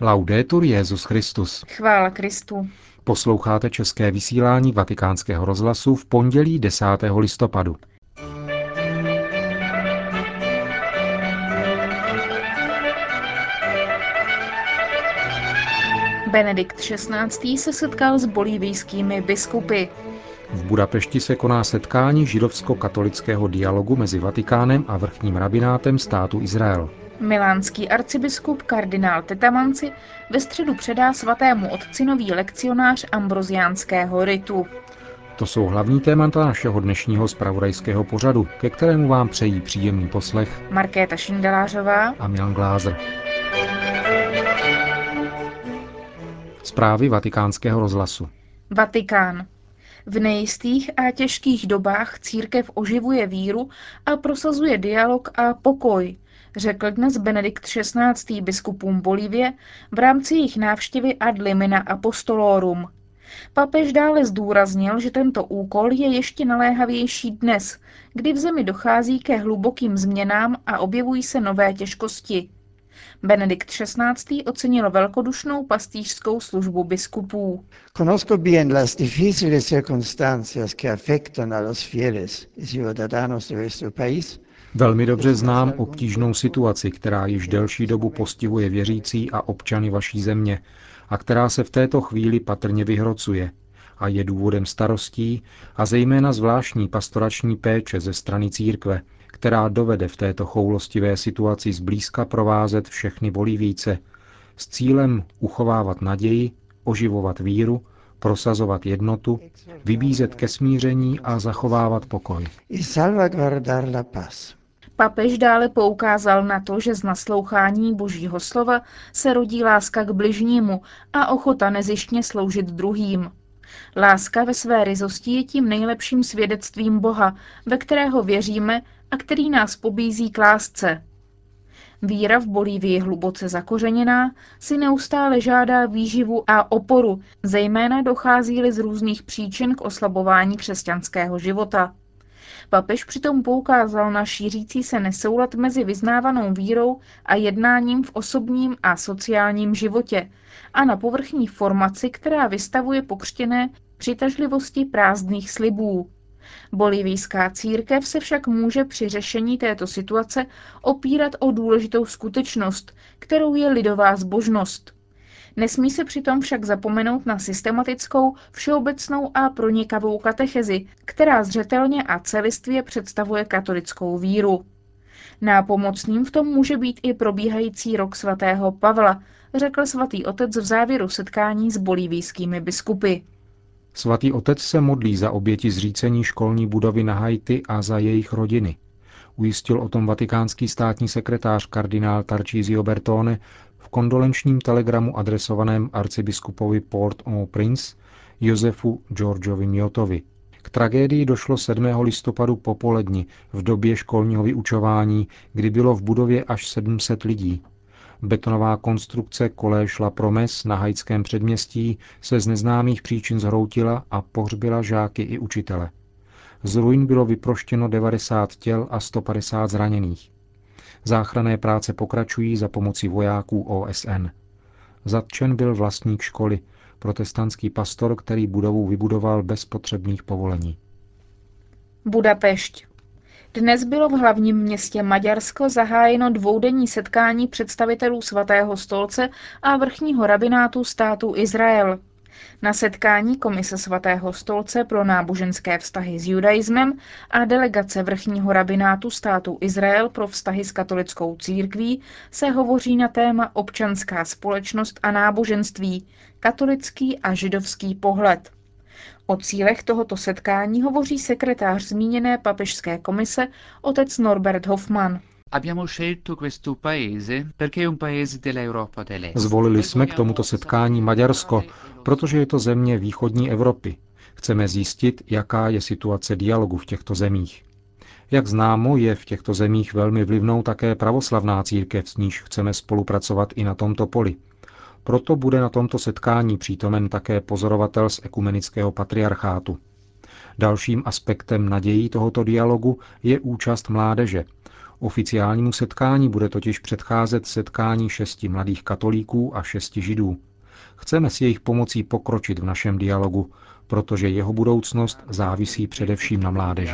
Laudetur Jezus Christus. Chvála Kristu. Posloucháte české vysílání Vatikánského rozhlasu v pondělí 10. listopadu. Benedikt XVI. se setkal s bolívijskými biskupy. V Budapešti se koná setkání židovsko-katolického dialogu mezi Vatikánem a vrchním rabinátem státu Izrael. Milánský arcibiskup kardinál Tetamanci ve středu předá svatému otci nový lekcionář ambroziánského ritu. To jsou hlavní témata našeho dnešního spravodajského pořadu, ke kterému vám přejí příjemný poslech Markéta Šindelářová a Milan Glázer. Zprávy vatikánského rozhlasu. Vatikán. V nejistých a těžkých dobách církev oživuje víru a prosazuje dialog a pokoj, řekl dnes Benedikt XVI. biskupům Bolívie v rámci jejich návštěvy ad limina apostolorum. Papež dále zdůraznil, že tento úkol je ještě naléhavější dnes, kdy v zemi dochází ke hlubokým změnám a objevují se nové těžkosti. Benedikt XVI. ocenil velkodušnou pastýřskou službu biskupů. Conozco bien las difíciles circunstancias que afectan a los fieles y ciudadanos de nuestro país. Velmi dobře znám obtížnou situaci, která již delší dobu postihuje věřící a občany vaší země a která se v této chvíli patrně vyhrocuje a je důvodem starostí a zejména zvláštní pastorační péče ze strany církve, která dovede v této choulostivé situaci zblízka provázet všechny Bolívíce s cílem uchovávat naději, oživovat víru, prosazovat jednotu, vybízet ke smíření a zachovávat pokoj. Papež dále poukázal na to, že z naslouchání božího slova se rodí láska k bližnímu a ochota nezištně sloužit druhým. Láska ve své ryzosti je tím nejlepším svědectvím Boha, ve kterého věříme a který nás pobízí k lásce. Víra v Bolívii hluboce zakořeněná si neustále žádá výživu a oporu, zejména dochází-li z různých příčin k oslabování křesťanského života. Papež přitom poukázal na šířící se nesoulad mezi vyznávanou vírou a jednáním v osobním a sociálním životě a na povrchní formaci, která vystavuje pokřtěné přitažlivosti prázdných slibů. Bolivijská církev se však může při řešení této situace opírat o důležitou skutečnost, kterou je lidová zbožnost. Nesmí se přitom však zapomenout na systematickou, všeobecnou a pronikavou katechezi, která zřetelně a celistvě představuje katolickou víru. Nápomocným v tom může být i probíhající rok svatého Pavla, řekl svatý otec v závěru setkání s bolívijskými biskupy. Svatý otec se modlí za oběti zřícení školní budovy na Haiti a za jejich rodiny. Ujistil o tom vatikánský státní sekretář kardinál Tarcísio Bertone v kondolenčním telegramu adresovaném arcibiskupovi Port-au-Prince Josefu Georgeovi Miotovi. K tragédii došlo 7. listopadu popoledni v době školního vyučování, kdy bylo v budově až 700 lidí. Betonová konstrukce Collège La Promesse na haitském předměstí se z neznámých příčin zhroutila a pohřbila žáky i učitele. Z ruin bylo vyproštěno 90 těl a 150 zraněných. Záchranné práce pokračují za pomoci vojáků OSN. Zatčen byl vlastník školy, protestantský pastor, který budovu vybudoval bez potřebných povolení. Budapešť. Dnes bylo v hlavním městě Maďarsko zahájeno dvoudenní setkání představitelů svatého stolce a vrchního rabinátu státu Izrael. Na setkání Komise svatého stolce pro náboženské vztahy s judaismem a delegace vrchního rabinátu státu Izrael pro vztahy s katolickou církví se hovoří na téma občanská společnost a náboženství, katolický a židovský pohled. O cílech tohoto setkání hovoří sekretář zmíněné papežské komise otec Norbert Hoffmann. Zvolili jsme k tomuto setkání Maďarsko, protože je to země východní Evropy. Chceme zjistit, jaká je situace dialogu v těchto zemích. Jak známo, je v těchto zemích velmi vlivnou také pravoslavná církev, s níž chceme spolupracovat i na tomto poli. Proto bude na tomto setkání přítomen také pozorovatel z ekumenického patriarchátu. Dalším aspektem nadějí tohoto dialogu je účast mládeže. Oficiálnímu setkání bude totiž předcházet setkání šesti mladých katolíků a šesti židů. Chceme s jejich pomocí pokročit v našem dialogu, protože jeho budoucnost závisí především na mládeži.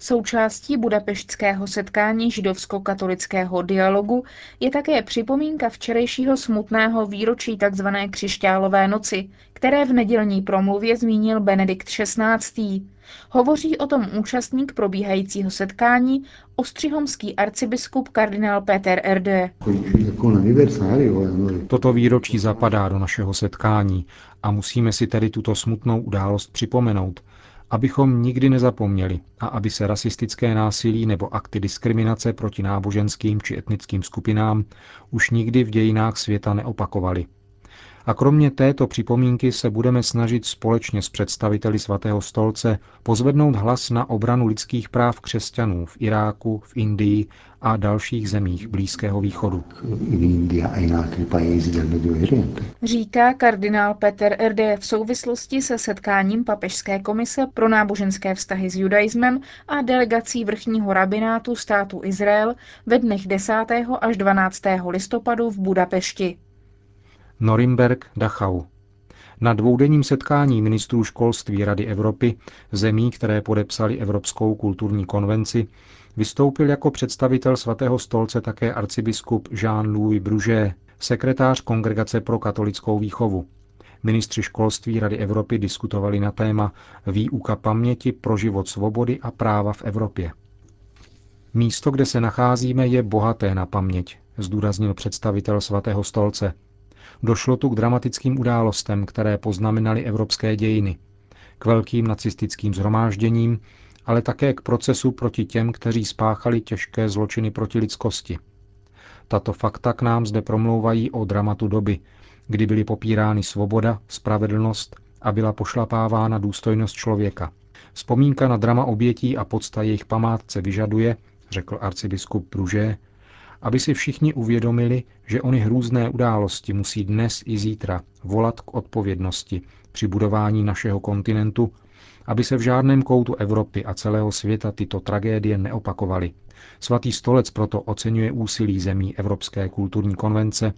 Součástí budapeštského setkání židovsko-katolického dialogu je také připomínka včerejšího smutného výročí tzv. křišťálové noci, které v nedělní promluvě zmínil Benedikt XVI. Hovoří o tom účastník probíhajícího setkání, ostřihomský arcibiskup kardinál Peter Erde. Toto výročí zapadá do našeho setkání a musíme si tedy tuto smutnou událost připomenout, abychom nikdy nezapomněli a aby se rasistické násilí nebo akty diskriminace proti náboženským či etnickým skupinám už nikdy v dějinách světa neopakovaly. A kromě této připomínky se budeme snažit společně s představiteli svatého stolce pozvednout hlas na obranu lidských práv křesťanů v Iráku, v Indii a dalších zemích Blízkého východu. Říká kardinál Peter Erde v souvislosti se setkáním Papežské komise pro náboženské vztahy s judaismem a delegací vrchního rabinátu státu Izrael ve dnech 10. až 12. listopadu v Budapešti. Norimberg, Dachau. Na dvoudenním setkání ministrů školství Rady Evropy, zemí, které podepsali Evropskou kulturní konvenci, vystoupil jako představitel svatého stolce také arcibiskup Jean-Louis Bruget, sekretář Kongregace pro katolickou výchovu. Ministři školství Rady Evropy diskutovali na téma výuka paměti pro život svobody a práva v Evropě. Místo, kde se nacházíme, je bohaté na paměť, zdůraznil představitel svatého stolce – Došlo tu k dramatickým událostem, které poznamenaly evropské dějiny, k velkým nacistickým zhromážděním, ale také k procesu proti těm, kteří spáchali těžké zločiny proti lidskosti. Tato fakta k nám zde promlouvají o dramatu doby, kdy byly popírány svoboda, spravedlnost a byla pošlapávána důstojnost člověka. Vzpomínka na drama obětí a podsta jejich památce vyžaduje, řekl arcibiskup Pruže, aby si všichni uvědomili, že ony hrůzné události musí dnes i zítra volat k odpovědnosti při budování našeho kontinentu, aby se v žádném koutu Evropy a celého světa tyto tragédie neopakovaly. Svatý stolec proto oceňuje úsilí zemí Evropské kulturní konvence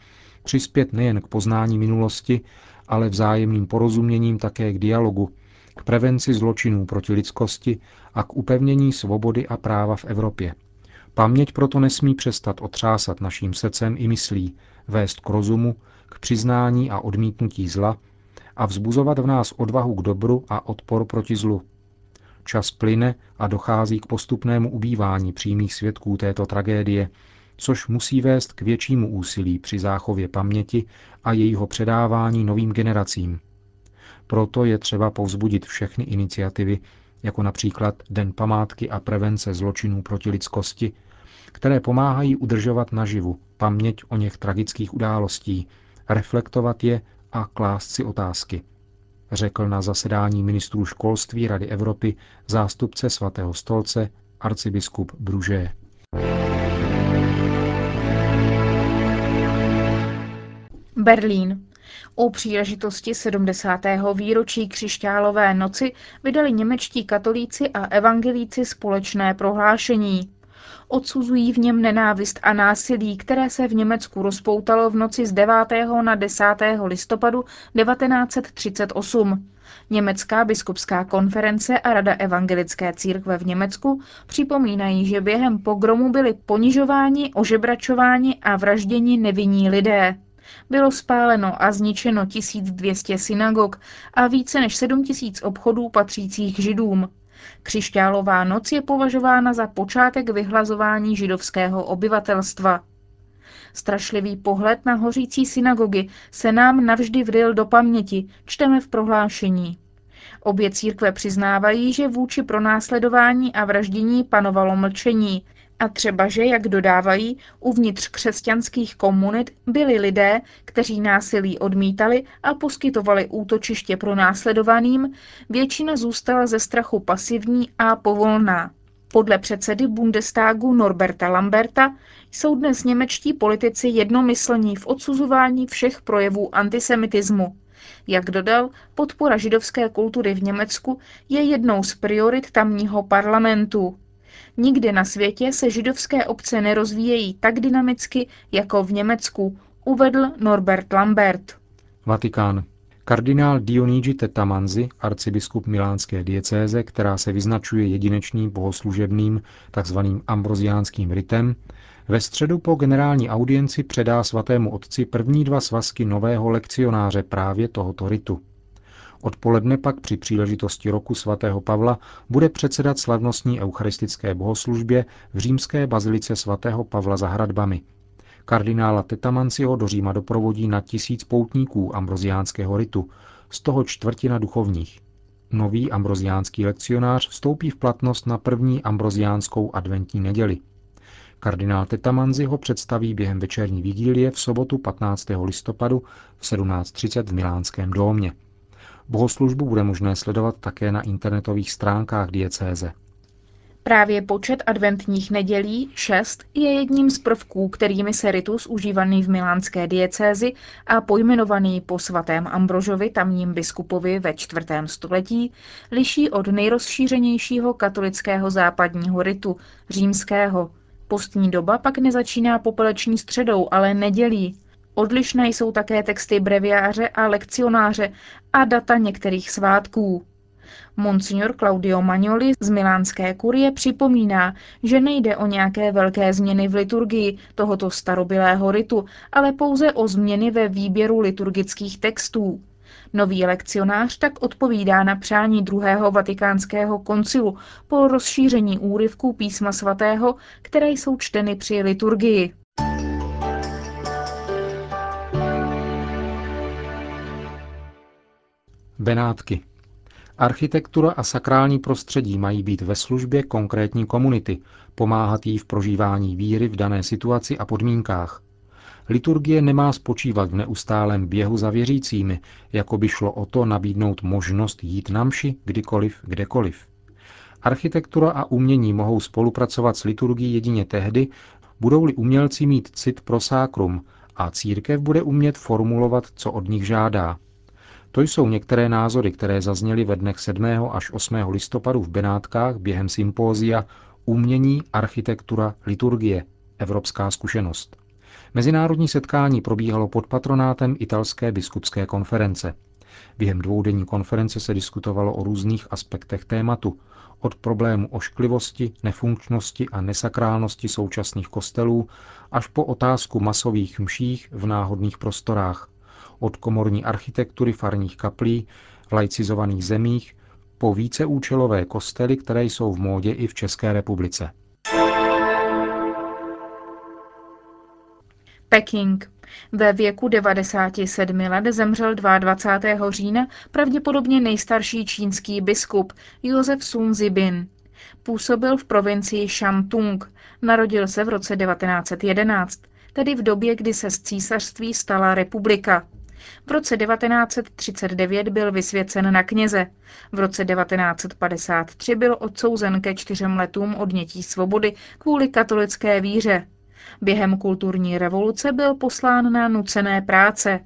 přispět nejen k poznání minulosti, ale vzájemným porozuměním také k dialogu, k prevenci zločinů proti lidskosti a k upevnění svobody a práva v Evropě. Paměť proto nesmí přestat otřásat naším srdcem i myslí, vést k rozumu, k přiznání a odmítnutí zla a vzbuzovat v nás odvahu k dobru a odpor proti zlu. Čas plyne a dochází k postupnému ubývání přímých svědků této tragédie, což musí vést k většímu úsilí při záchově paměti a jejího předávání novým generacím. Proto je třeba povzbudit všechny iniciativy, jako například Den památky a prevence zločinů proti lidskosti, které pomáhají udržovat naživu paměť o něch tragických událostí, reflektovat je a klást si otázky, řekl na zasedání ministrů školství Rady Evropy zástupce svatého stolce arcibiskup Bruže. Berlín. U příležitosti 70. výročí křišťálové noci vydali němečtí katolíci a evangelíci společné prohlášení. Odsuzují v něm nenávist a násilí, které se v Německu rozpoutalo v noci z 9. na 10. listopadu 1938. Německá biskupská konference a Rada evangelické církve v Německu připomínají, že během pogromu byli ponižováni, ožebračováni a vražděni nevinní lidé. Bylo spáleno a zničeno 1200 synagog a více než 7000 obchodů patřících židům. Křišťálová noc je považována za počátek vyhlazování židovského obyvatelstva. Strašlivý pohled na hořící synagogy se nám navždy vryl do paměti, čteme v prohlášení. Obě církve přiznávají, že vůči pronásledování a vraždění panovalo mlčení, a třeba, že, jak dodávají, uvnitř křesťanských komunit byli lidé, kteří násilí odmítali a poskytovali útočiště pro následovaným, většina zůstala ze strachu pasivní a povolná. Podle předsedy Bundestagu Norberta Lamberta jsou dnes němečtí politici jednomyslní v odsuzování všech projevů antisemitismu. Jak dodal, podpora židovské kultury v Německu je jednou z priorit tamního parlamentu. Nikdy na světě se židovské obce nerozvíjejí tak dynamicky jako v Německu, uvedl Norbert Lambert. Vatikán. Kardinál Dionigi Tetamanzi, arcibiskup milánské diecéze, která se vyznačuje jedinečným bohoslužebným tzv. ambroziánským ritem, ve středu po generální audienci předá svatému otci první dva svazky nového lekcionáře právě tohoto ritu. Odpoledne pak při příležitosti roku svatého Pavla bude předsedat slavnostní eucharistické bohoslužbě v římské bazilice svatého Pavla za hradbami. Kardinála Tetamanciho do Říma doprovodí na tisíc poutníků ambroziánského ritu, z toho čtvrtina duchovních. Nový ambroziánský lekcionář vstoupí v platnost na první ambroziánskou adventní neděli. Kardinál Tetamanzi ho představí během večerní vigílie v sobotu 15. listopadu v 17.30 v Milánském domě. Bohoslužbu bude možné sledovat také na internetových stránkách diecéze. Právě počet adventních nedělí, šest, je jedním z prvků, kterými se ritus užívaný v milánské diecézi a pojmenovaný po svatém Ambrožovi, tamním biskupovi ve čtvrtém století, liší od nejrozšířenějšího katolického západního ritu, římského. Postní doba pak nezačíná popeleční středou, ale nedělí. Odlišné jsou také texty breviáře a lekcionáře a data některých svátků. Monsignor Claudio Magnoli z milánské kurie připomíná, že nejde o nějaké velké změny v liturgii tohoto starobilého ritu, ale pouze o změny ve výběru liturgických textů. Nový lekcionář tak odpovídá na přání druhého vatikánského koncilu po rozšíření úryvků písma svatého, které jsou čteny při liturgii. Benátky. Architektura a sakrální prostředí mají být ve službě konkrétní komunity, pomáhat jí v prožívání víry v dané situaci a podmínkách. Liturgie nemá spočívat v neustálém běhu za věřícími, jako by šlo o to nabídnout možnost jít na mši kdykoliv, kdekoliv. Architektura a umění mohou spolupracovat s liturgií jedině tehdy, budou-li umělci mít cit pro sákrum a církev bude umět formulovat, co od nich žádá. To jsou některé názory, které zazněly ve dnech 7. až 8. listopadu v Benátkách během sympózia Umění, architektura, liturgie. Evropská zkušenost. Mezinárodní setkání probíhalo pod patronátem italské biskupské konference. Během dvoudenní konference se diskutovalo o různých aspektech tématu, od problému ošklivosti, nefunkčnosti a nesakrálnosti současných kostelů až po otázku masových mších v náhodných prostorách, od komorní architektury farních kaplí v laicizovaných zemích po víceúčelové kostely, které jsou v módě i v České republice. Peking. Ve věku 97 let zemřel 22. října pravděpodobně nejstarší čínský biskup Josef Sun Zibin. Působil v provincii Shantung. Narodil se v roce 1911, tedy v době, kdy se z císařství stala republika. V roce 1939 byl vysvěcen na kněze. V roce 1953 byl odsouzen ke čtyřem letům odnětí svobody kvůli katolické víře. Během kulturní revoluce byl poslán na nucené práce.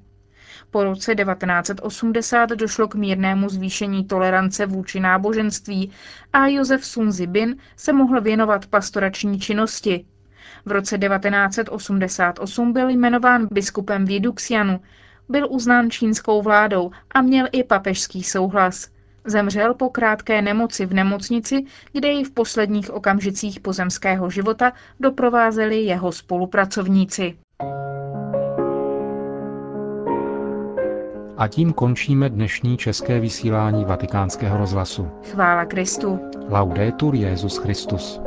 Po roce 1980 došlo k mírnému zvýšení tolerance vůči náboženství a Josef Sunzibin se mohl věnovat pastorační činnosti. V roce 1988 byl jmenován biskupem Viduxianu, byl uznán čínskou vládou a měl i papežský souhlas. Zemřel po krátké nemoci v nemocnici, kde ji v posledních okamžicích pozemského života doprovázeli jeho spolupracovníci. A tím končíme dnešní české vysílání vatikánského rozhlasu. Chvála Kristu. Laudetur Jezus Christus.